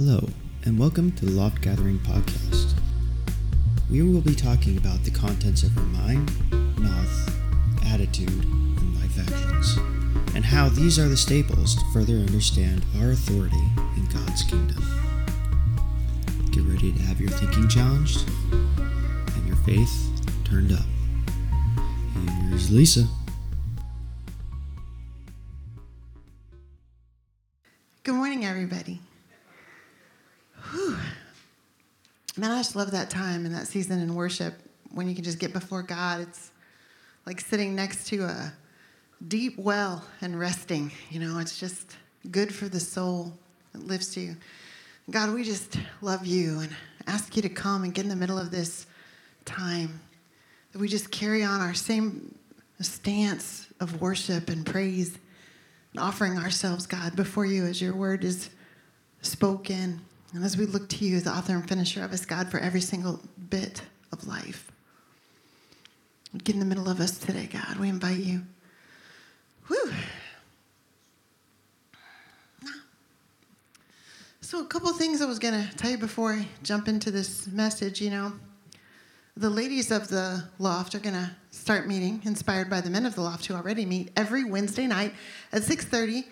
Hello, and welcome to the Loft Gathering Podcast. We will be talking about the contents of our mind, mouth, attitude, and life actions, and how these are the staples to further understand our authority in God's kingdom. Get ready to have your thinking challenged and your faith turned up. Here's Lisa. Just love that time and that season in worship when you can just get before God. It's like sitting next to a deep well and resting. You know, it's just good for the soul. It lifts you. God, we just love you and ask you to come and get in the middle of this time. That we just carry on our same stance of worship and praise and offering ourselves, God, before you as your word is spoken. And as we look to you, the author and finisher of us, God, for every single bit of life. Get in the middle of us today, God. We invite you. Whew. So, a couple things I was going to tell you before I jump into this message. You know, the ladies of the loft are going to start meeting, inspired by the men of the loft who already meet every Wednesday night at 6:30,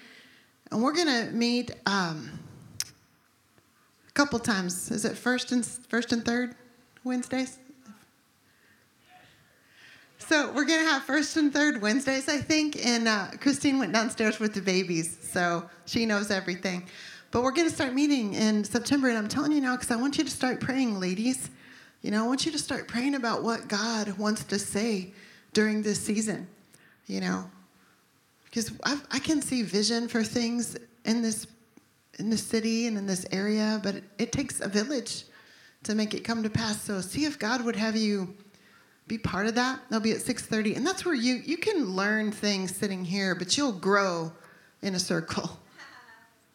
and we're going to meet um, couple times. Is it first and first and third Wednesdays? So we're gonna have first and third Wednesdays, I think. And uh, Christine went downstairs with the babies, so she knows everything. But we're gonna start meeting in September, and I'm telling you now because I want you to start praying, ladies. You know, I want you to start praying about what God wants to say during this season. You know, because I can see vision for things in this in the city and in this area, but it, it takes a village to make it come to pass. So see if God would have you be part of that. They'll be at 6:30, and that's where you you can learn things sitting here, but you'll grow in a circle.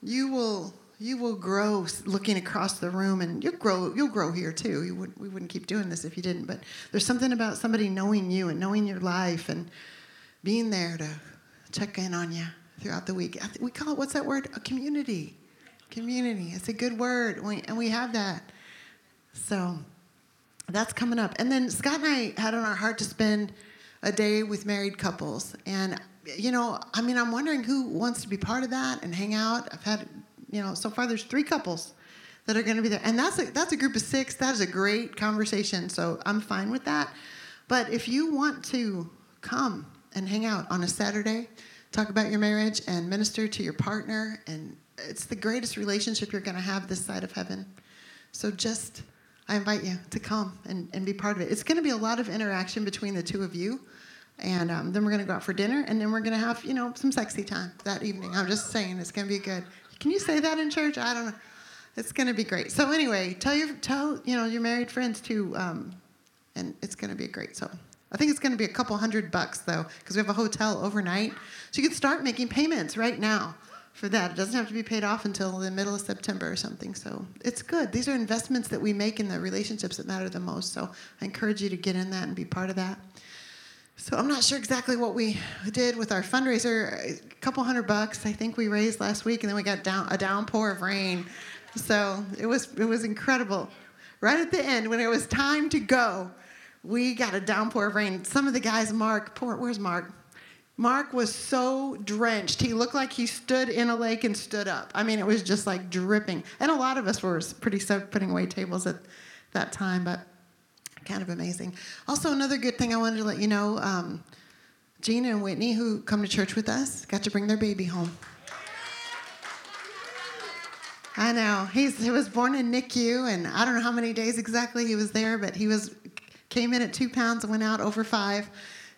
You will you will grow looking across the room, and you'll grow you'll grow here too. You would we wouldn't keep doing this if you didn't. But there's something about somebody knowing you and knowing your life and being there to check in on you throughout the week. We call it what's that word? A community. Community. It's a good word, and we have that. So that's coming up. And then Scott and I had on our heart to spend a day with married couples. And, you know, I mean, I'm wondering who wants to be part of that and hang out. I've had, you know, so far there's three couples that are going to be there. And that's a, that's a group of six. That is a great conversation. So I'm fine with that. But if you want to come and hang out on a Saturday, talk about your marriage and minister to your partner, and it's the greatest relationship you're going to have this side of heaven. So just I invite you to come and, and be part of it. It's going to be a lot of interaction between the two of you. And um, then we're going to go out for dinner, and then we're going to have, you know, some sexy time that evening. I'm just saying, it's going to be good. Can you say that in church? I don't know. It's going to be great. So anyway, tell your tell you know your married friends too, um, and it's going to be great. So I think it's going to be a couple hundred bucks though, because we have a hotel overnight, so you can start making payments right now for that. It doesn't have to be paid off until the middle of September or something. So it's good. These are investments that we make in the relationships that matter the most. So I encourage you to get in that and be part of that. So I'm not sure exactly what we did with our fundraiser. A couple hundred bucks, I think we raised last week, and then we got down a downpour of rain. So it was it was incredible. Right at the end, when it was time to go, we got a downpour of rain. Some of the guys, Mark, poor, where's Mark? Mark was so drenched. He looked like he stood in a lake and stood up. I mean, it was just like dripping. And a lot of us were pretty soaked putting away tables at that time, but kind of amazing. Also, another good thing I wanted to let you know um, Gina and Whitney, who come to church with us, got to bring their baby home. I know. He's, he was born in NICU, and I don't know how many days exactly he was there, but he was came in at two pounds and went out over five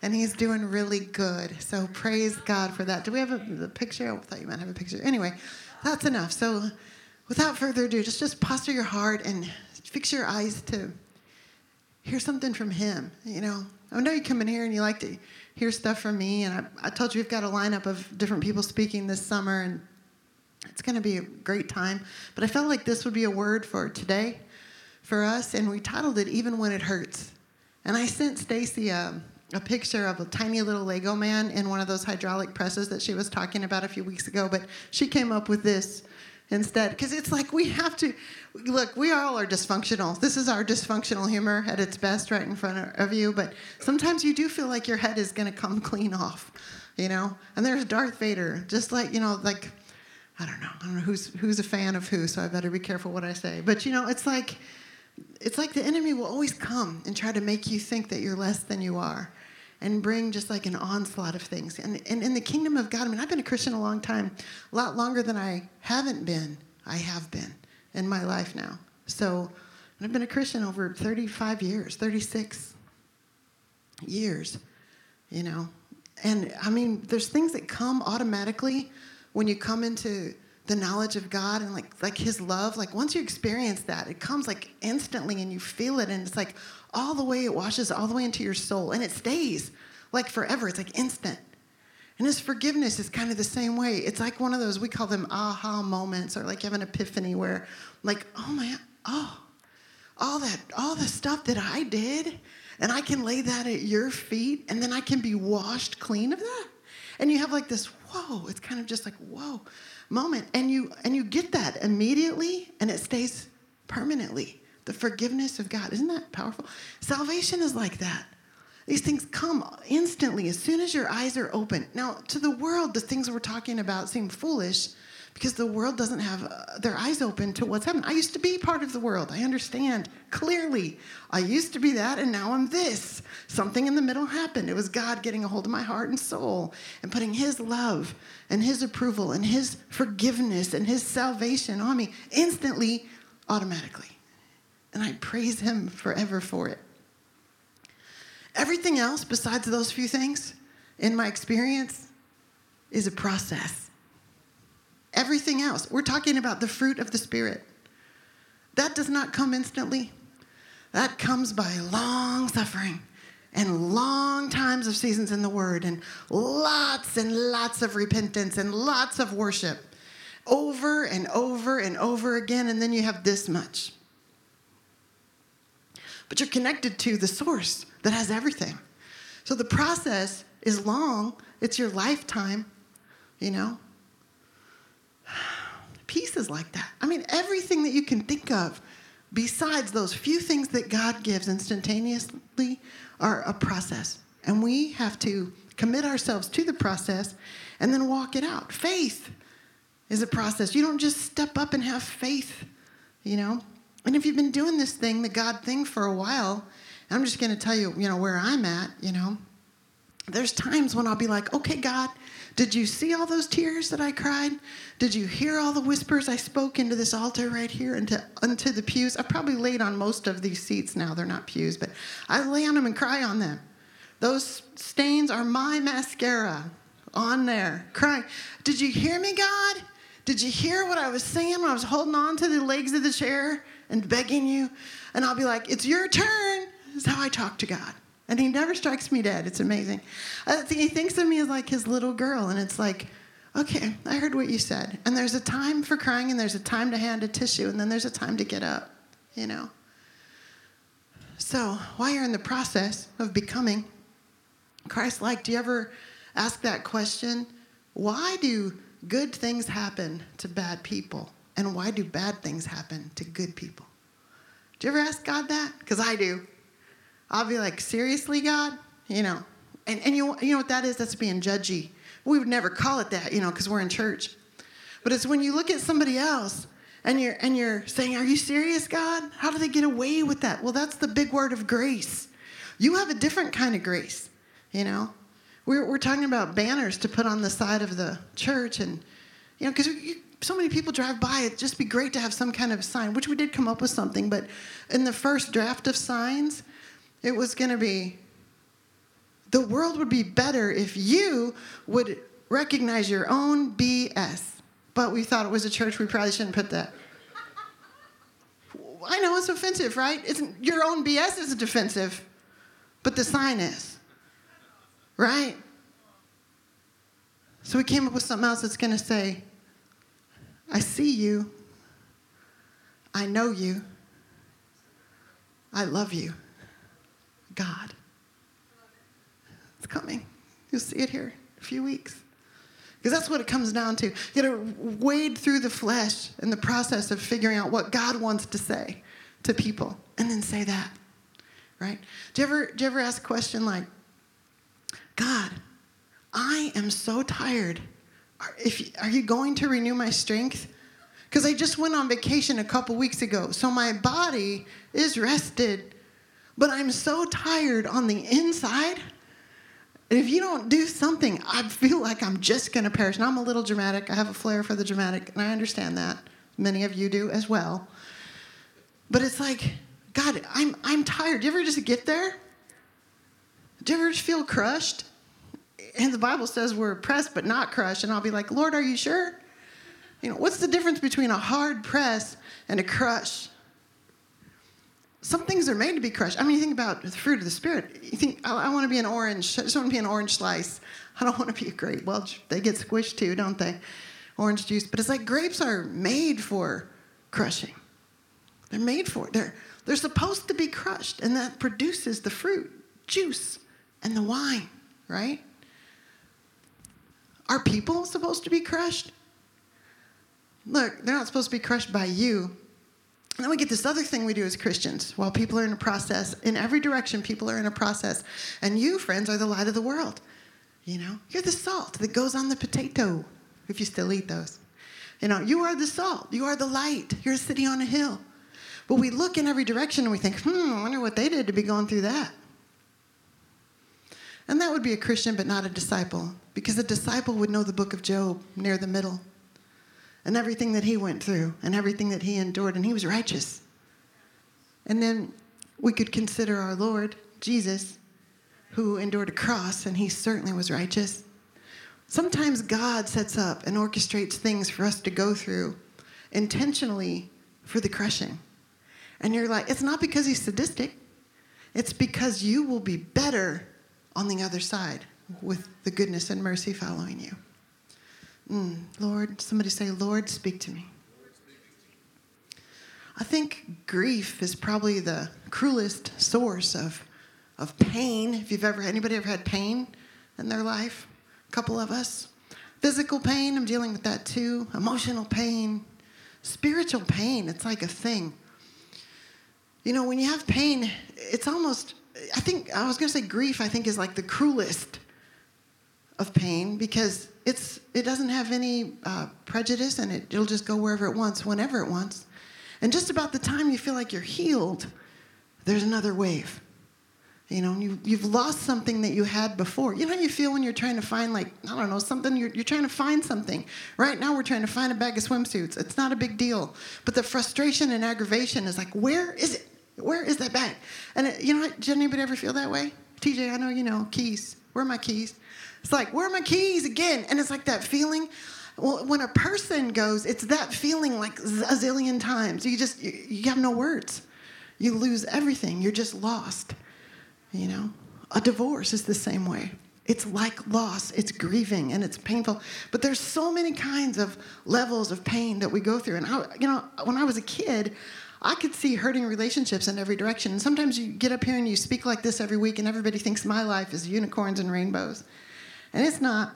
and he's doing really good. So praise God for that. Do we have a, a picture? I thought you might have a picture. Anyway, that's enough. So without further ado, just just posture your heart and fix your eyes to hear something from him. You know, I know you come in here and you like to hear stuff from me, and I, I told you we've got a lineup of different people speaking this summer, and it's going to be a great time. But I felt like this would be a word for today, for us, and we titled it "Even When It Hurts." And I sent Stacy. Um, a picture of a tiny little Lego man in one of those hydraulic presses that she was talking about a few weeks ago, but she came up with this instead. Because it's like we have to look, we all are dysfunctional. This is our dysfunctional humor at its best right in front of you. But sometimes you do feel like your head is going to come clean off, you know? And there's Darth Vader, just like, you know, like, I don't know. I don't know who's who's a fan of who, so I better be careful what I say. But you know, it's like it's like the enemy will always come and try to make you think that you're less than you are and bring just like an onslaught of things. And, and in the kingdom of God, I mean, I've been a Christian a long time, a lot longer than I haven't been. I have been in my life now. So I've been a Christian over 35 years, 36 years, you know. And I mean, there's things that come automatically when you come into the knowledge of God and like like his love like once you experience that it comes like instantly and you feel it and it's like all the way it washes all the way into your soul and it stays like forever. It's like instant. And his forgiveness is kind of the same way. It's like one of those we call them aha moments or like you have an epiphany where like oh my oh all that all the stuff that I did and I can lay that at your feet and then I can be washed clean of that? And you have like this whoa it's kind of just like whoa moment. And you and you get that immediately and it stays permanently the forgiveness of god isn't that powerful salvation is like that these things come instantly as soon as your eyes are open now to the world the things we're talking about seem foolish because the world doesn't have uh, their eyes open to what's happening. I used to be part of the world. I understand clearly. I used to be that, and now I'm this. Something in the middle happened. It was God getting a hold of my heart and soul and putting His love and His approval and His forgiveness and His salvation on me instantly, automatically. And I praise Him forever for it. Everything else besides those few things, in my experience, is a process everything else. We're talking about the fruit of the Spirit. That does not come instantly, that comes by long suffering and long times of seasons in the Word and lots and lots of repentance and lots of worship over and over and over again. And then you have this much. But you're connected to the source that has everything. So the process is long, it's your lifetime, you know pieces like that. I mean, everything that you can think of besides those few things that God gives instantaneously are a process. And we have to commit ourselves to the process and then walk it out. Faith is a process. You don't just step up and have faith, you know? And if you've been doing this thing, the God thing, for a while, I'm just going to tell you, you know, where I'm at, you know, there's times when I'll be like, okay, God, did you see all those tears that I cried? Did you hear all the whispers I spoke into this altar right here, into, into the pews? I probably laid on most of these seats now. They're not pews, but I lay on them and cry on them. Those stains are my mascara on there, crying. Did you hear me, God? Did you hear what I was saying when I was holding on to the legs of the chair and begging you? And I'll be like, It's your turn. That's how I talk to God. And he never strikes me dead. It's amazing. Uh, he thinks of me as like his little girl, and it's like, okay, I heard what you said. And there's a time for crying, and there's a time to hand a tissue, and then there's a time to get up, you know? So while you're in the process of becoming Christ like, do you ever ask that question? Why do good things happen to bad people? And why do bad things happen to good people? Do you ever ask God that? Because I do. I'll be like, seriously, God? You know, and, and you, you know what that is? That's being judgy. We would never call it that, you know, because we're in church. But it's when you look at somebody else and you're, and you're saying, Are you serious, God? How do they get away with that? Well, that's the big word of grace. You have a different kind of grace, you know? We're, we're talking about banners to put on the side of the church, and, you know, because so many people drive by, it'd just be great to have some kind of sign, which we did come up with something, but in the first draft of signs, it was going to be the world would be better if you would recognize your own BS. But we thought it was a church, we probably shouldn't put that. I know it's offensive, right? It's, your own BS isn't offensive, but the sign is, right? So we came up with something else that's going to say, I see you, I know you, I love you. God. It's coming. You'll see it here in a few weeks. Because that's what it comes down to. You got to wade through the flesh in the process of figuring out what God wants to say to people and then say that. Right? Do you ever, do you ever ask a question like, God, I am so tired. Are, if, are you going to renew my strength? Because I just went on vacation a couple weeks ago, so my body is rested, but I'm so tired on the inside. If you don't do something, I feel like I'm just going to perish. And I'm a little dramatic. I have a flair for the dramatic, and I understand that. Many of you do as well. But it's like, God, I'm, I'm tired. Do you ever just get there? Do you ever feel crushed? And the Bible says we're pressed but not crushed. And I'll be like, Lord, are you sure? You know, what's the difference between a hard press and a crush? Some things are made to be crushed. I mean, you think about the fruit of the Spirit. You think, I, I want to be an orange. I just want to be an orange slice. I don't want to be a grape. Well, they get squished too, don't they? Orange juice. But it's like grapes are made for crushing. They're made for it. They're, they're supposed to be crushed, and that produces the fruit, juice, and the wine, right? Are people supposed to be crushed? Look, they're not supposed to be crushed by you. And then we get this other thing we do as Christians. While people are in a process, in every direction, people are in a process. And you, friends, are the light of the world. You know, you're the salt that goes on the potato, if you still eat those. You know, you are the salt. You are the light. You're a city on a hill. But we look in every direction and we think, hmm, I wonder what they did to be going through that. And that would be a Christian, but not a disciple, because a disciple would know the book of Job near the middle and everything that he went through and everything that he endured, and he was righteous. And then we could consider our Lord, Jesus, who endured a cross, and he certainly was righteous. Sometimes God sets up and orchestrates things for us to go through intentionally for the crushing. And you're like, it's not because he's sadistic, it's because you will be better on the other side with the goodness and mercy following you. Mm, Lord, somebody say, Lord, speak to me. I think grief is probably the cruelest source of, of pain. If you've ever, anybody ever had pain in their life? A couple of us. Physical pain, I'm dealing with that too. Emotional pain, spiritual pain, it's like a thing. You know, when you have pain, it's almost, I think, I was going to say grief, I think, is like the cruelest of pain because it's it doesn't have any uh, prejudice and it, it'll just go wherever it wants whenever it wants. And just about the time you feel like you're healed there's another wave. You know you, you've lost something that you had before. You know how you feel when you're trying to find like i don't know something you're, you're trying to find something. Right now we're trying to find a bag of swimsuits. It's not a big deal. But the frustration and aggravation is like where is it where is that bag and it, you know did anybody ever feel that way tj i know you know keys where are my keys it's like, where are my keys again? And it's like that feeling. Well, when a person goes, it's that feeling like a zillion times. You just, you, you have no words. You lose everything. You're just lost. You know? A divorce is the same way. It's like loss, it's grieving, and it's painful. But there's so many kinds of levels of pain that we go through. And I, you know, when I was a kid, I could see hurting relationships in every direction. And sometimes you get up here and you speak like this every week, and everybody thinks my life is unicorns and rainbows. And it's not.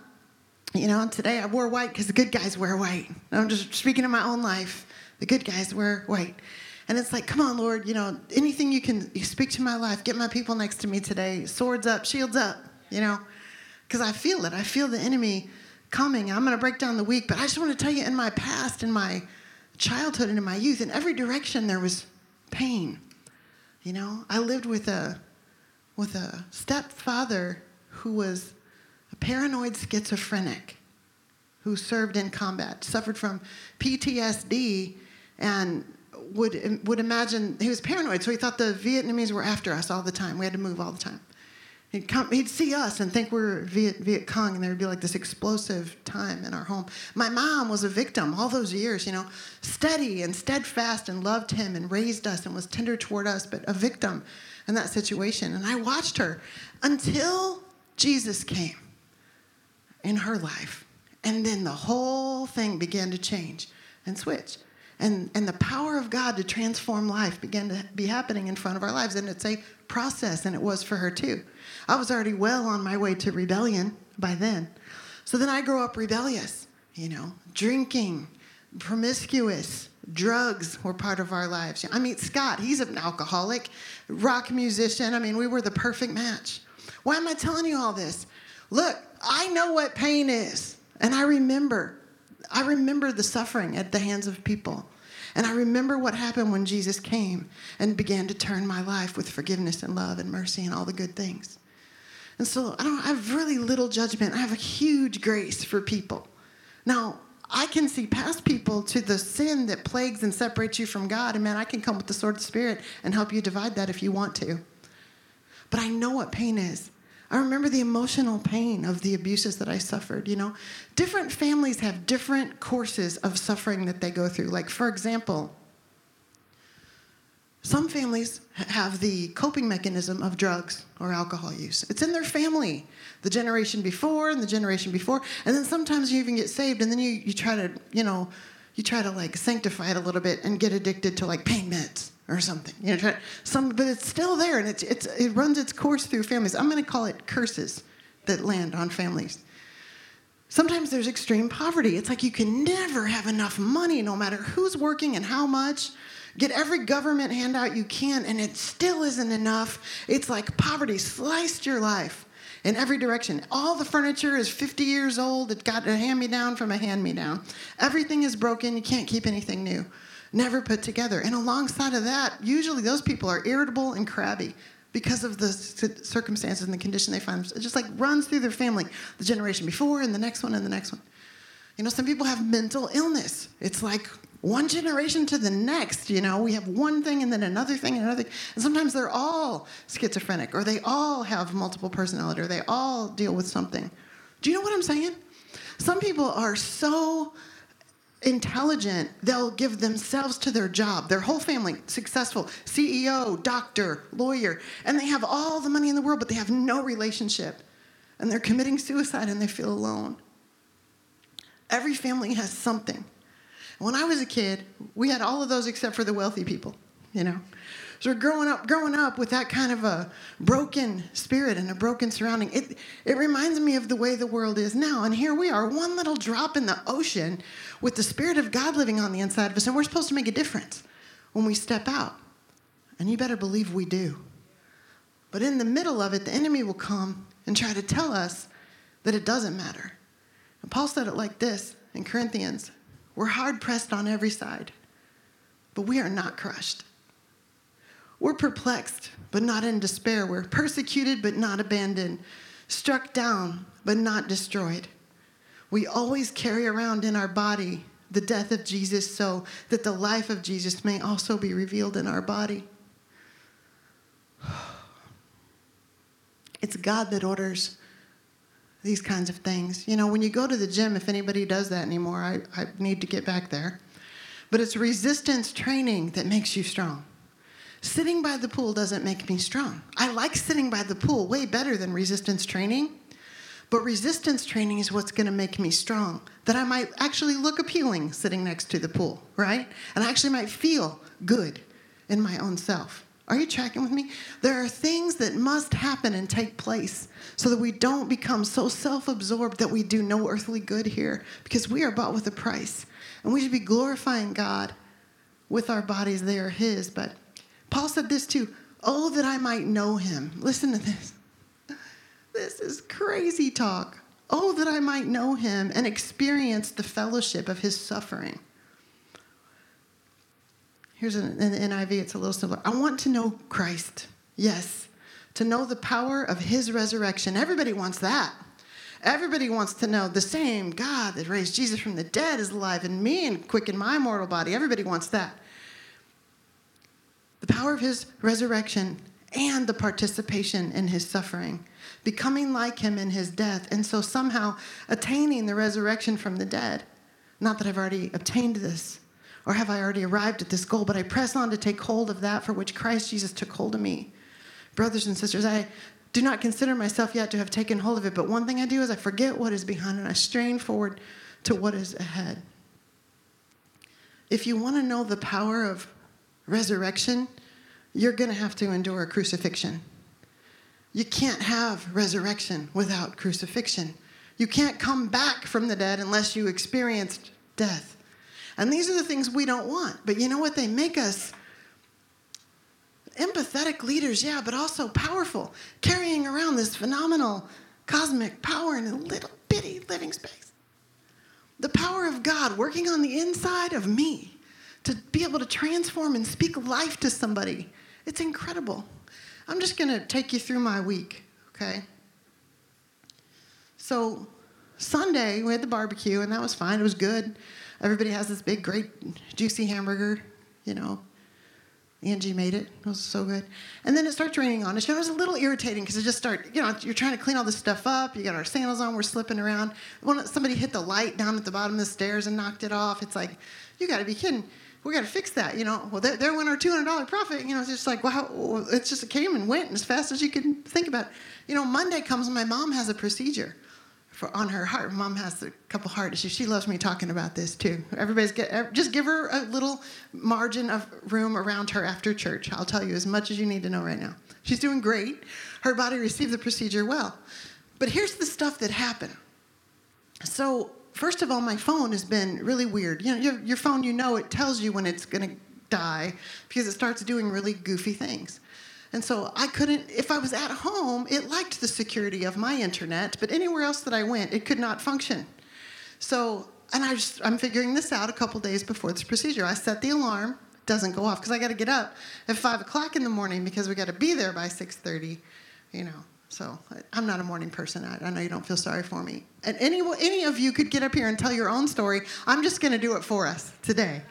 You know, today I wore white because the good guys wear white. I'm just speaking of my own life. The good guys wear white. And it's like, come on, Lord, you know, anything you can you speak to my life, get my people next to me today, swords up, shields up, you know, because I feel it. I feel the enemy coming. I'm going to break down the week, but I just want to tell you in my past, in my childhood, and in my youth, in every direction, there was pain. You know, I lived with a with a stepfather who was a paranoid schizophrenic who served in combat, suffered from PTSD, and would, would imagine he was paranoid, so he thought the Vietnamese were after us all the time. We had to move all the time. He'd, come, he'd see us and think we are Viet, Viet Cong, and there would be like this explosive time in our home. My mom was a victim all those years, you know, steady and steadfast and loved him and raised us and was tender toward us, but a victim in that situation. And I watched her until Jesus came in her life. And then the whole thing began to change and switch. And, and the power of God to transform life began to be happening in front of our lives. And it's a process, and it was for her too. I was already well on my way to rebellion by then. So then I grow up rebellious, you know, drinking, promiscuous, drugs were part of our lives. I mean, Scott, he's an alcoholic, rock musician. I mean, we were the perfect match. Why am I telling you all this? Look, I know what pain is, and I remember. I remember the suffering at the hands of people. And I remember what happened when Jesus came and began to turn my life with forgiveness and love and mercy and all the good things. And so I don't I have really little judgment. I have a huge grace for people. Now, I can see past people to the sin that plagues and separates you from God. And man, I can come with the sword of Spirit and help you divide that if you want to. But I know what pain is. I remember the emotional pain of the abuses that I suffered. You know, different families have different courses of suffering that they go through. Like, for example, some families have the coping mechanism of drugs or alcohol use. It's in their family, the generation before and the generation before. And then sometimes you even get saved and then you, you try to, you know, you try to like sanctify it a little bit and get addicted to like pain meds or something. You know, some, but it's still there and it's, it's, it runs its course through families. I'm going to call it curses that land on families. Sometimes there's extreme poverty. It's like you can never have enough money no matter who's working and how much get every government handout you can, and it still isn't enough. It's like poverty sliced your life in every direction. All the furniture is 50 years old. It got a hand me down from a hand me down. Everything is broken. You can't keep anything new. Never put together. And alongside of that, usually those people are irritable and crabby because of the circumstances and the condition they find themselves. It just like runs through their family, the generation before and the next one and the next one. You know, some people have mental illness. It's like one generation to the next, you know, we have one thing and then another thing and another thing. And sometimes they're all schizophrenic or they all have multiple personality or they all deal with something. Do you know what I'm saying? Some people are so intelligent, they'll give themselves to their job, their whole family, successful, CEO, doctor, lawyer, and they have all the money in the world, but they have no relationship. And they're committing suicide and they feel alone. Every family has something. When I was a kid, we had all of those except for the wealthy people, you know. So growing up, growing up with that kind of a broken spirit and a broken surrounding, it, it reminds me of the way the world is now. And here we are, one little drop in the ocean with the Spirit of God living on the inside of us, and we're supposed to make a difference when we step out. And you better believe we do. But in the middle of it, the enemy will come and try to tell us that it doesn't matter. And Paul said it like this in Corinthians we're hard pressed on every side, but we are not crushed. We're perplexed, but not in despair. We're persecuted, but not abandoned. Struck down, but not destroyed. We always carry around in our body the death of Jesus so that the life of Jesus may also be revealed in our body. It's God that orders these kinds of things. You know, when you go to the gym, if anybody does that anymore, I, I need to get back there. But it's resistance training that makes you strong. Sitting by the pool doesn't make me strong. I like sitting by the pool way better than resistance training. But resistance training is what's going to make me strong. That I might actually look appealing sitting next to the pool, right? And I actually might feel good in my own self. Are you tracking with me? There are things that must happen and take place so that we don't become so self absorbed that we do no earthly good here because we are bought with a price. And we should be glorifying God with our bodies. They are His. But Paul said this too Oh, that I might know Him. Listen to this. This is crazy talk. Oh, that I might know Him and experience the fellowship of His suffering Here's an, the NIV, it's a little simpler. I want to know Christ. Yes. To know the power of his resurrection. Everybody wants that. Everybody wants to know the same God that raised Jesus from the dead is alive in me and quickened my mortal body. Everybody wants that. The power of his resurrection and the participation in his suffering, becoming like him in his death, and so somehow attaining the resurrection from the dead. Not that I've already obtained this, or have I already arrived at this goal? But I press on to take hold of that for which Christ Jesus took hold of me. Brothers and sisters, I do not consider myself yet to have taken hold of it, but one thing I do is I forget what is behind and I strain forward to what is ahead. If you want to know the power of resurrection, you're going to have to endure crucifixion. You can't have resurrection without crucifixion. You can't come back from the dead unless you experienced death. And these are the things we don't want. But you know what? They make us empathetic leaders, yeah, but also powerful, carrying around this phenomenal cosmic power in a little bitty living space. The power of God working on the inside of me to be able to transform and speak life to somebody. It's incredible. I'm just going to take you through my week, okay? So, Sunday, we had the barbecue, and that was fine. It was good. Everybody has this big, great, juicy hamburger, you know. Angie made it. It was so good. And then it starts raining on us. It was a little irritating because it just started, you know, you're trying to clean all this stuff up. You got our sandals on. We're slipping around. When somebody hit the light down at the bottom of the stairs and knocked it off. It's like, you got to be kidding. We got to fix that, you know. Well, there, there went our $200 profit. You know, it's just like, wow, it just came and went as fast as you can think about. It. You know, Monday comes and my mom has a procedure for on her heart. Mom has a couple heart issues. She loves me talking about this too. Everybody's get just give her a little margin of room around her after church. I'll tell you as much as you need to know right now. She's doing great. Her body received the procedure well. But here's the stuff that happened. So first of all, my phone has been really weird. You know, your, your phone, you know, it tells you when it's going to die because it starts doing really goofy things. And so I couldn't, if I was at home, it liked the security of my internet, but anywhere else that I went, it could not function. So, and I just, I'm figuring this out a couple days before this procedure. I set the alarm, doesn't go off because I got to get up at five o'clock in the morning because we got to be there by 6:30, you know. So I'm not a morning person. I, I know you don't feel sorry for me. And any any of you could get up here and tell your own story. I'm just going to do it for us today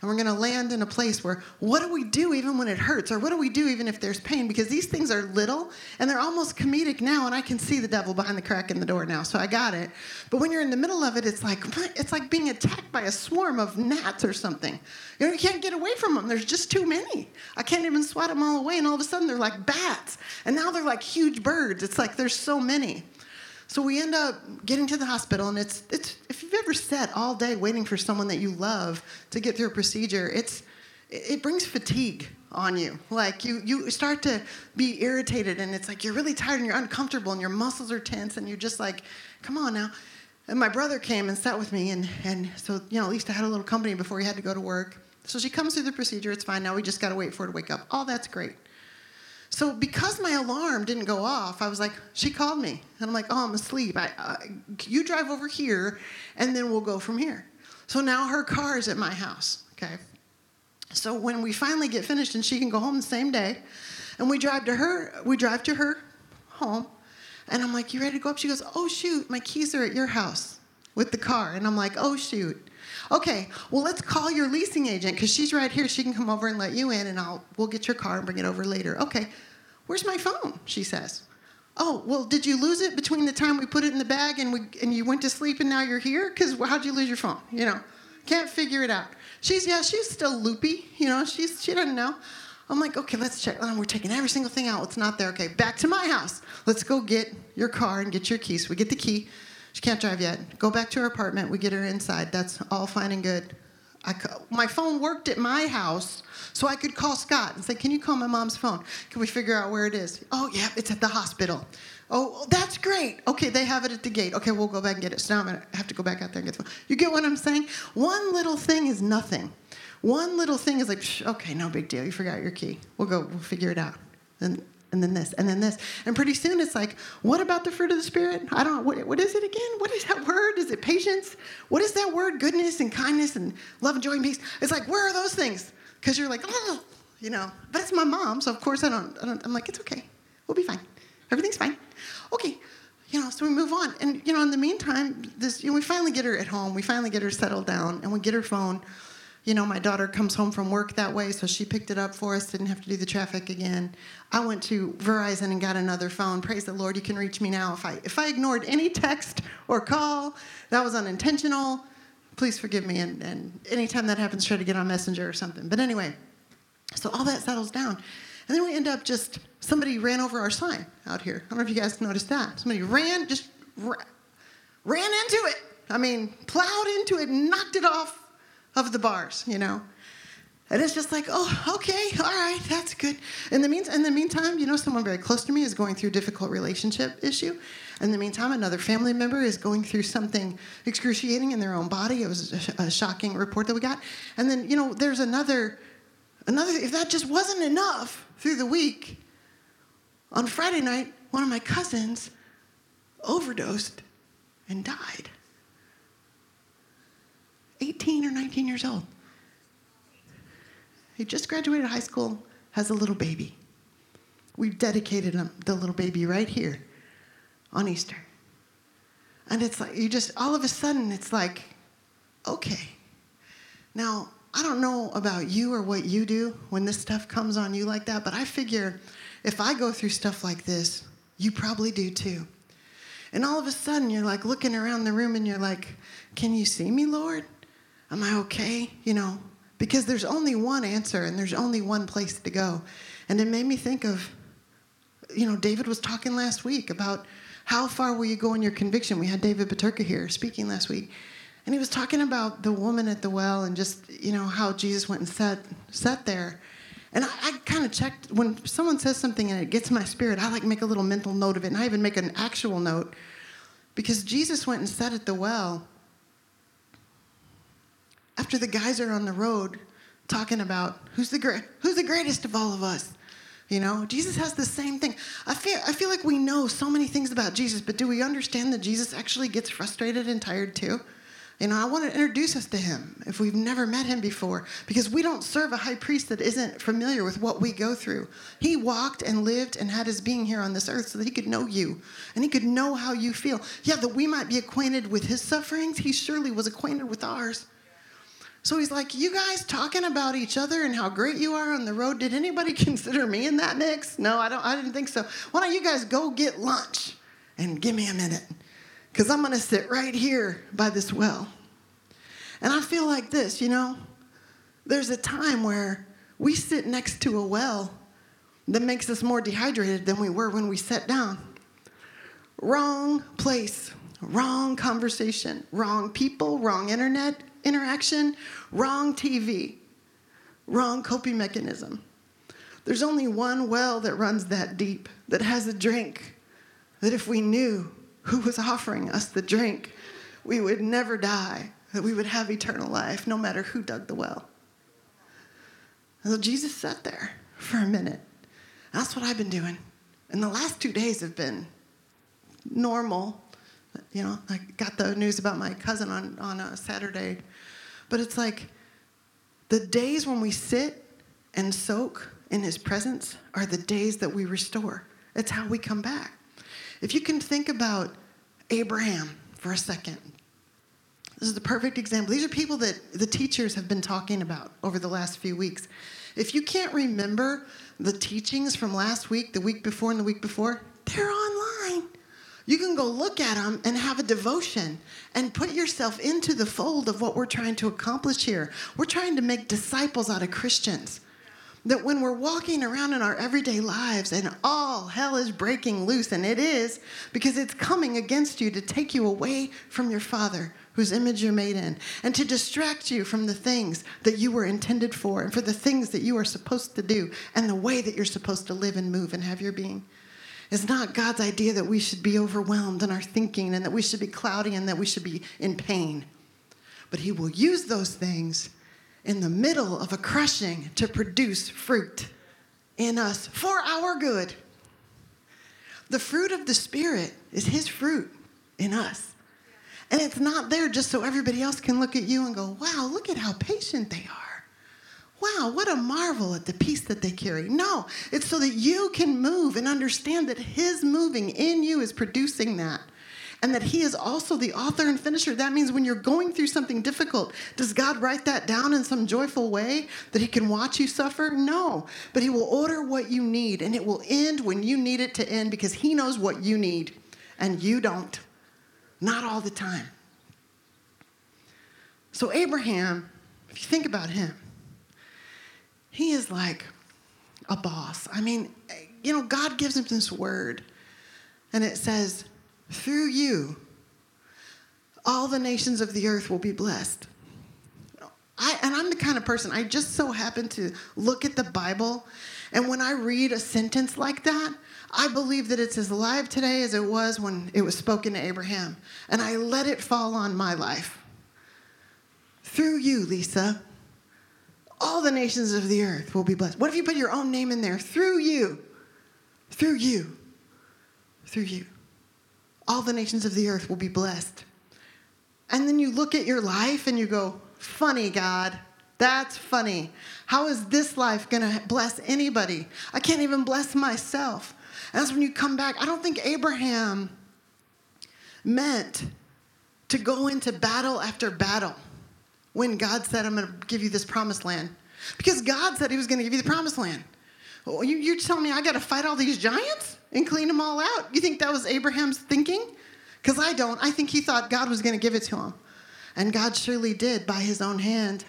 and we're going to land in a place where what do we do even when it hurts? Or what do we do even if there's pain? Because these things are little and they're almost comedic now and i can see the devil behind the crack in the door now so i got it. But when you're in the middle of it it's like it's like being attacked by a swarm of gnats or something. You know you can't get away from them there's just too many. I can't even swat them all away and all of a sudden they're like bats. And now they're like huge birds. It's like there's so many so we end up getting to the hospital, and it's, it's if you've ever sat all day waiting for someone that you love to get through a procedure, it's, it brings fatigue on you. Like you, you start to be irritated, and it's like you're really tired and you're uncomfortable, and your muscles are tense, and you're just like, come on now. And my brother came and sat with me, and, and so, you know, at least I had a little company before he had to go to work. So she comes through the procedure, it's fine. Now we just got to wait for her to wake up. Oh, that's great. So because my alarm didn't go off, I was like, she called me, and I'm like, oh, I'm asleep. I, uh, you drive over here, and then we'll go from here. So now her car is at my house. Okay. So when we finally get finished, and she can go home the same day, and we drive to her, we drive to her home, and I'm like, you ready to go up? She goes, oh shoot, my keys are at your house with the car, and I'm like, oh shoot. Okay, well let's call your leasing agent because she's right here. She can come over and let you in, and I'll we'll get your car and bring it over later. Okay, where's my phone? She says. Oh, well, did you lose it between the time we put it in the bag and we and you went to sleep and now you're here? Because how'd you lose your phone? You know, can't figure it out. She's yeah, she's still loopy. You know, she's she doesn't know. I'm like, okay, let's check. Oh, we're taking every single thing out. It's not there. Okay, back to my house. Let's go get your car and get your keys. We get the key. She can't drive yet. Go back to her apartment. We get her inside. That's all fine and good. I, my phone worked at my house, so I could call Scott and say, Can you call my mom's phone? Can we figure out where it is? Oh, yeah, it's at the hospital. Oh, that's great. Okay, they have it at the gate. Okay, we'll go back and get it. So now I'm going to have to go back out there and get the phone. You get what I'm saying? One little thing is nothing. One little thing is like, okay, no big deal. You forgot your key. We'll go, we'll figure it out. And and then this, and then this. And pretty soon it's like, what about the fruit of the Spirit? I don't know. What, what is it again? What is that word? Is it patience? What is that word? Goodness and kindness and love and joy and peace. It's like, where are those things? Because you're like, oh, you know. But it's my mom, so of course I don't, I don't, I'm like, it's okay. We'll be fine. Everything's fine. Okay. You know, so we move on. And, you know, in the meantime, this, you know, we finally get her at home. We finally get her settled down, and we get her phone you know, my daughter comes home from work that way, so she picked it up for us, didn't have to do the traffic again. I went to Verizon and got another phone. Praise the Lord, you can reach me now. If I if I ignored any text or call, that was unintentional. Please forgive me. And, and anytime that happens, try to get on Messenger or something. But anyway, so all that settles down. And then we end up just somebody ran over our sign out here. I don't know if you guys noticed that. Somebody ran, just ra- ran into it. I mean, plowed into it, knocked it off of the bars, you know. And it's just like, oh, okay, all right, that's good. In the, mean, in the meantime, you know, someone very close to me is going through a difficult relationship issue. In the meantime, another family member is going through something excruciating in their own body. It was a, a shocking report that we got. And then, you know, there's another, another, if that just wasn't enough through the week, on Friday night, one of my cousins overdosed and died. 18 or 19 years old. He just graduated high school, has a little baby. We've dedicated him, the little baby right here on Easter. And it's like, you just, all of a sudden, it's like, okay. Now, I don't know about you or what you do when this stuff comes on you like that, but I figure if I go through stuff like this, you probably do too. And all of a sudden, you're like looking around the room and you're like, Can you see me, Lord? Am I okay? You know, because there's only one answer and there's only one place to go. And it made me think of, you know, David was talking last week about how far will you go in your conviction? We had David Paterka here speaking last week. And he was talking about the woman at the well and just, you know, how Jesus went and sat, sat there. And I, I kind of checked when someone says something and it gets my spirit, I like make a little mental note of it. And I even make an actual note because Jesus went and sat at the well after the guys are on the road talking about who's the who's the greatest of all of us. You know, Jesus has the same thing. I feel, I feel like we know so many things about Jesus, but do we understand that Jesus actually gets frustrated and tired too? You know, I want to introduce us to him if we've never met him before, because we don't serve a high priest that isn't familiar with what we go through. He walked and lived and had his being here on this earth so that he could know you and he could know how you feel. Yeah, that we might be acquainted with his sufferings, he surely was acquainted with ours. So he's like, You guys talking about each other and how great you are on the road. Did anybody consider me in that mix? No, I don't I didn't think so. Why don't you guys go get lunch and give me a minute? Because I'm gonna sit right here by this well. And I feel like this, you know, there's a time where we sit next to a well that makes us more dehydrated than we were when we sat down. Wrong place, wrong conversation, wrong people, wrong internet, interaction, wrong TV, wrong coping mechanism. There's only one well that runs that deep, that has a drink, that if we knew who was offering us the drink, we would never die, that we would have eternal life no matter who dug the well. And so Jesus sat there for a minute. That's what I've been doing. And the last two days have been normal. You know, I got the news about my cousin on, on a Saturday but it's like the days when we sit and soak in his presence are the days that we restore. It's how we come back. If you can think about Abraham for a second, this is the perfect example. These are people that the teachers have been talking about over the last few weeks. If you can't remember the teachings from last week, the week before, and the week before, they're online. You can go look at them and have a devotion and put yourself into the fold of what we're trying to accomplish here. We're trying to make disciples out of Christians. That when we're walking around in our everyday lives and all hell is breaking loose, and it is because it's coming against you to take you away from your Father, whose image you're made in, and to distract you from the things that you were intended for, and for the things that you are supposed to do, and the way that you're supposed to live and move and have your being. It's not God's idea that we should be overwhelmed in our thinking and that we should be cloudy and that we should be in pain. But He will use those things in the middle of a crushing to produce fruit in us for our good. The fruit of the Spirit is His fruit in us. And it's not there just so everybody else can look at you and go, wow, look at how patient they are wow, what a marvel at the peace that they carry. No, it's so that you can move and understand that His moving in you is producing that. And that He is also the author and finisher. That means when you're going through something difficult, does God write that down in some joyful way that He can watch you suffer? No. But He will order what you need, and it will end when you need it to end because He knows what you need, and you don't. Not all the time. So, Abraham, if you think about him, he is like a boss. I mean, you know, God gives him this word, and it says, through you, all the nations of the earth will be blessed. I, and I'm the kind of person, I just so happen to look at the Bible, and when I read a sentence like that, I believe that it's as alive today as it was when it was spoken to Abraham. And I let it fall on my life. Through you, Lisa, all the nations of the earth will be blessed. What if you put your own name in there? Through you, through you, through you, all the nations of the earth will be blessed. And then you look at your life and you go, funny, God. That's funny. How is this life going to bless anybody? I can't even bless myself. And that's when you come back. I don't think Abraham meant to go into battle after battle when God said, I'm going to give you this promised land. Because God said he was going to give you the promised land. Well, you, you're telling me I got to fight all these giants and clean them all out? You think that was Abraham's thinking? Because I don't. I think he thought God was going to give it to him. And God surely did by his own hand.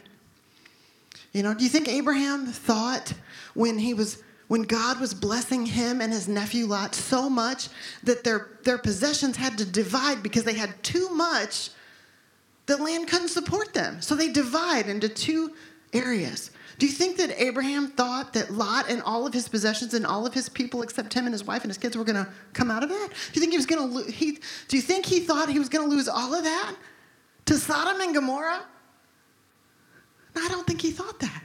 You know, do you think Abraham thought when he was when God was blessing him and his nephew Lot so much that their, their possessions had to divide because they had too much, the land couldn't support them. So they divide into two areas. Do you think that Abraham thought that Lot and all of his possessions and all of his people, except him and his wife and his kids, were going to come out of that? Do you think he was going to? Lo- he? Do you think he thought he was going to lose all of that to Sodom and Gomorrah? No, I don't think he thought that.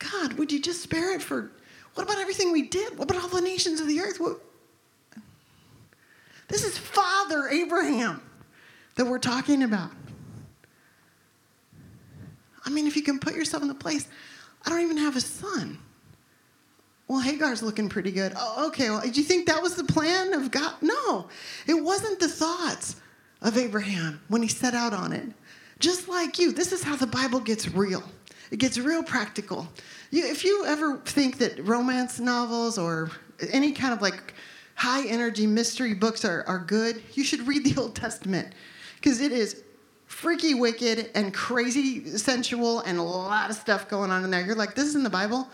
God, would you just spare it for what about everything we did? What about all the nations of the earth? What? This is Father Abraham that we're talking about. I mean, if you can put yourself in the place, I don't even have a son. Well, Hagar's looking pretty good. Oh, okay. Well, do you think that was the plan of God? No, it wasn't the thoughts of Abraham when he set out on it. Just like you, this is how the Bible gets real. It gets real practical. You, if you ever think that romance novels or any kind of like high energy mystery books are, are good, you should read the Old Testament because it is freaky wicked and crazy sensual and a lot of stuff going on in there. You're like, this is in the Bible?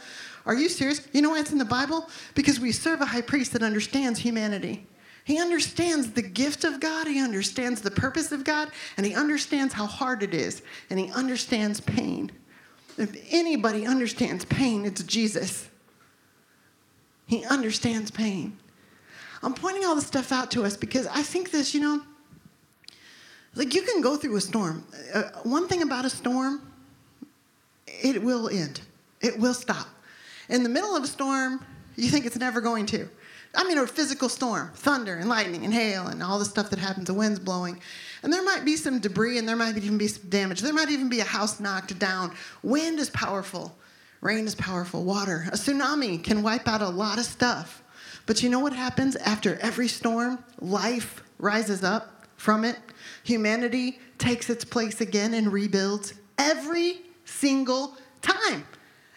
Are you serious? You know why it's in the Bible? Because we serve a high priest that understands humanity. He understands the gift of God, he understands the purpose of God, and he understands how hard it is, and he understands pain. If anybody understands pain, it's Jesus. He understands pain. I'm pointing all this stuff out to us because I think this, you know, like you can go through a storm. Uh, one thing about a storm, it will end, it will stop. In the middle of a storm, you think it's never going to. I mean, a physical storm, thunder and lightning and hail and all the stuff that happens, the wind's blowing. And there might be some debris and there might even be some damage. There might even be a house knocked down. Wind is powerful, rain is powerful, water. A tsunami can wipe out a lot of stuff. But you know what happens after every storm? Life rises up from it. Humanity takes its place again and rebuilds every single time.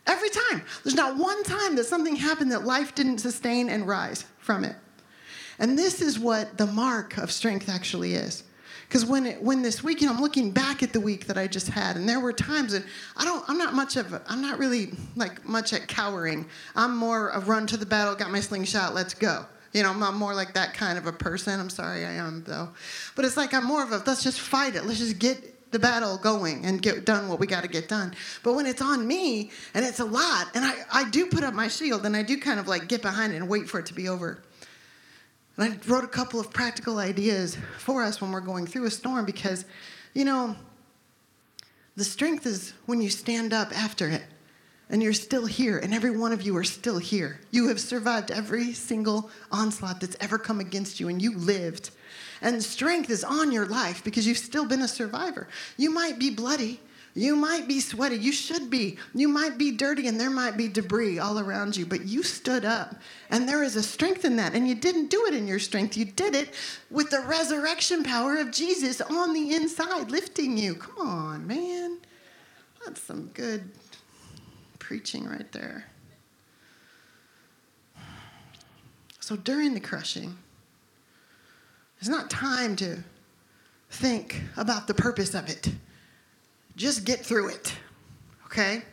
Every time. There's not one time that something happened that life didn't sustain and rise from it. And this is what the mark of strength actually is. Because when when this week, you know, I'm looking back at the week that I just had, and there were times that I don't, I'm not much of, I'm not really like much at cowering. I'm more of run to the battle, got my slingshot, let's go. You know, I'm more like that kind of a person. I'm sorry I am though, but it's like I'm more of a let's just fight it. Let's just get the battle going and get done what we got to get done. But when it's on me and it's a lot, and I, I do put up my shield and I do kind of like get behind it and wait for it to be over. And I wrote a couple of practical ideas for us when we're going through a storm because, you know, the strength is when you stand up after it and you're still here, and every one of you are still here. You have survived every single onslaught that's ever come against you, and you lived. And strength is on your life because you've still been a survivor. You might be bloody, you might be sweaty, you should be. You might be dirty, and there might be debris all around you, but you stood up. And there is a strength in that. And you didn't do it in your strength, you did it with the resurrection power of Jesus on the inside, lifting you. Come on, man. That's some good preaching right there. So during the crushing, it's not time to think about the purpose of it. Just get through it, okay?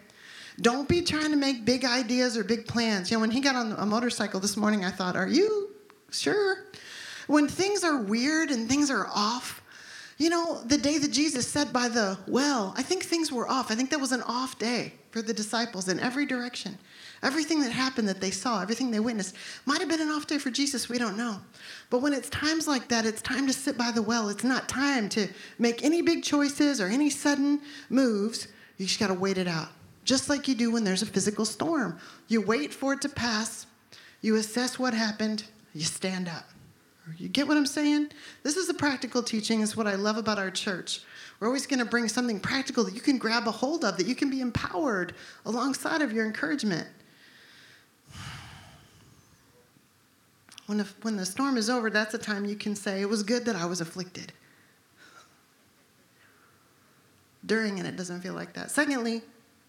Don't be trying to make big ideas or big plans. You know, when he got on a motorcycle this morning, I thought, are you sure? When things are weird and things are off, You know, the day that Jesus sat by the well, I think things were off. I think that was an off day for the disciples in every direction. Everything that happened that they saw, everything they witnessed, might have been an off day for Jesus. We don't know. But when it's times like that, it's time to sit by the well. It's not time to make any big choices or any sudden moves. You just got to wait it out. Just like you do when there's a physical storm. You wait for it to pass, you assess what happened, you stand up. You get what I'm saying? This is a practical teaching, is what I love about our church. We're always going to bring something practical that you can grab a hold of, that you can be empowered alongside of your encouragement. When the, when the storm is over, that's the time you can say, It was good that I was afflicted. During it, it doesn't feel like that. Secondly,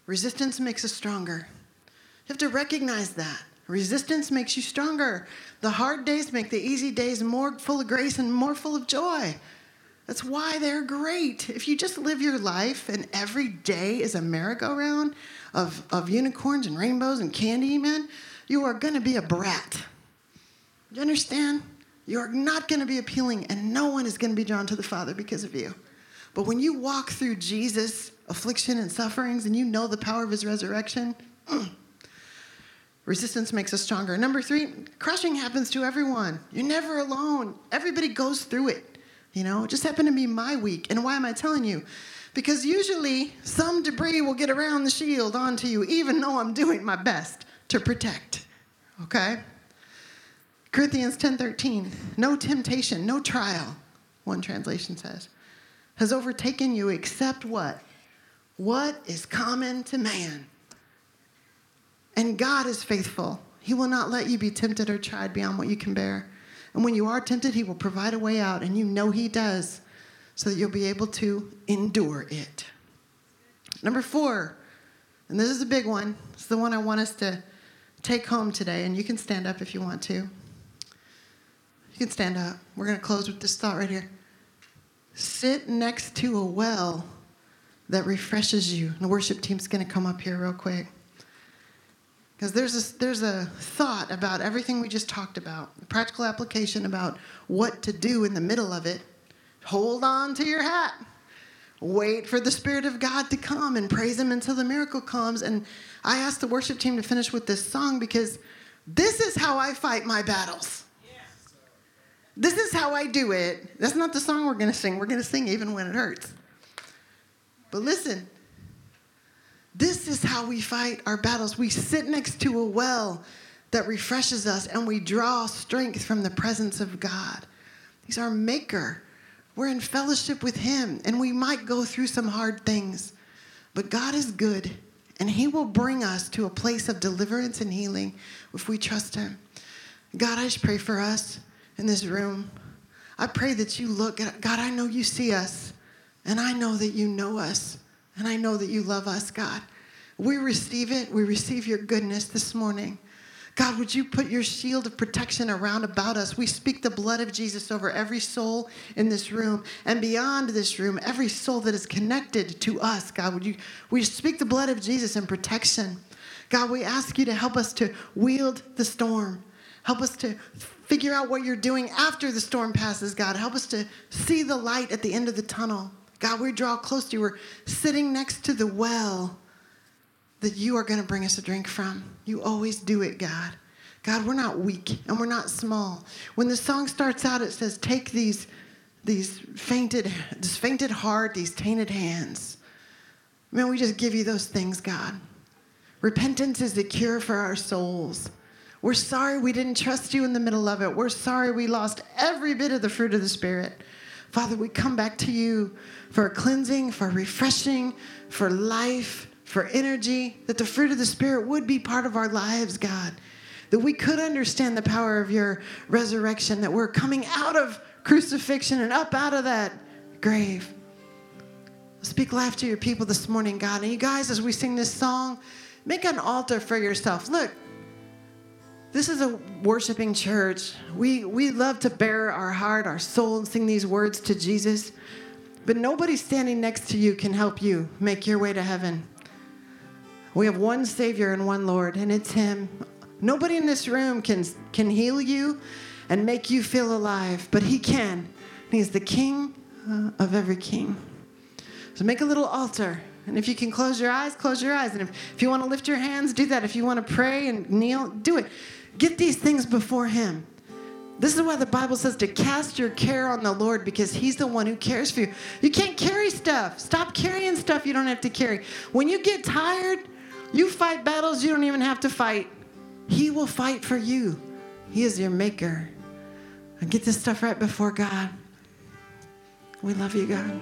resistance makes us stronger. You have to recognize that. Resistance makes you stronger. The hard days make the easy days more full of grace and more full of joy. That's why they're great. If you just live your life and every day is a merry-go-round of, of unicorns and rainbows and candy, man, you are going to be a brat. You understand? You are not going to be appealing, and no one is going to be drawn to the Father because of you. But when you walk through Jesus' affliction and sufferings and you know the power of his resurrection, mm, Resistance makes us stronger. Number three, crushing happens to everyone. You're never alone. Everybody goes through it. You know, it just happened to be my week. And why am I telling you? Because usually some debris will get around the shield onto you, even though I'm doing my best to protect. Okay? Corinthians 10:13. No temptation, no trial, one translation says, has overtaken you except what? What is common to man? And God is faithful. He will not let you be tempted or tried beyond what you can bear. And when you are tempted, He will provide a way out, and you know He does, so that you'll be able to endure it. Number four, and this is a big one. It's the one I want us to take home today, and you can stand up if you want to. You can stand up. We're going to close with this thought right here. Sit next to a well that refreshes you. And the worship team's going to come up here real quick. Because there's a, there's a thought about everything we just talked about, practical application about what to do in the middle of it. Hold on to your hat. Wait for the Spirit of God to come and praise Him until the miracle comes. And I asked the worship team to finish with this song because this is how I fight my battles. This is how I do it. That's not the song we're going to sing. We're going to sing even when it hurts. But listen, this is how we fight our battles. We sit next to a well that refreshes us and we draw strength from the presence of God. He's our maker. We're in fellowship with Him and we might go through some hard things, but God is good and He will bring us to a place of deliverance and healing if we trust Him. God, I just pray for us in this room. I pray that you look at God, I know you see us and I know that you know us. And I know that you love us, God. We receive it. We receive your goodness this morning. God, would you put your shield of protection around about us? We speak the blood of Jesus over every soul in this room and beyond this room, every soul that is connected to us. God, would you we speak the blood of Jesus in protection? God, we ask you to help us to wield the storm. Help us to figure out what you're doing after the storm passes, God. Help us to see the light at the end of the tunnel. God, we draw close to you. We're sitting next to the well that you are going to bring us a drink from. You always do it, God. God, we're not weak and we're not small. When the song starts out, it says, Take these, these fainted, this fainted heart, these tainted hands. Man, we just give you those things, God. Repentance is the cure for our souls. We're sorry we didn't trust you in the middle of it. We're sorry we lost every bit of the fruit of the Spirit. Father, we come back to you for cleansing, for refreshing, for life, for energy, that the fruit of the Spirit would be part of our lives, God. That we could understand the power of your resurrection, that we're coming out of crucifixion and up out of that grave. Speak life to your people this morning, God. And you guys, as we sing this song, make an altar for yourself. Look, this is a worshiping church. We, we love to bare our heart, our soul, and sing these words to Jesus. But nobody standing next to you can help you make your way to heaven. We have one Savior and one Lord, and it's Him. Nobody in this room can, can heal you and make you feel alive, but He can. He's the King uh, of every king. So make a little altar. And if you can close your eyes, close your eyes. And if, if you want to lift your hands, do that. If you want to pray and kneel, do it. Get these things before Him. This is why the Bible says to cast your care on the Lord because He's the one who cares for you. You can't carry stuff. Stop carrying stuff you don't have to carry. When you get tired, you fight battles you don't even have to fight. He will fight for you. He is your maker. And get this stuff right before God. We love you, God.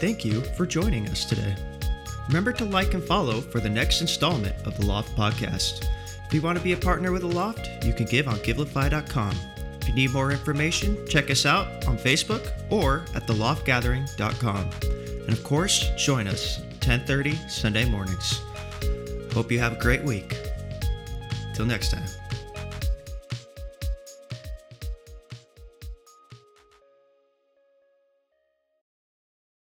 Thank you for joining us today. Remember to like and follow for the next installment of the Loft Podcast. If you want to be a partner with the Loft, you can give on givelify.com. If you need more information, check us out on Facebook or at theloftgathering.com. And of course, join us 10:30 Sunday mornings. Hope you have a great week. Till next time.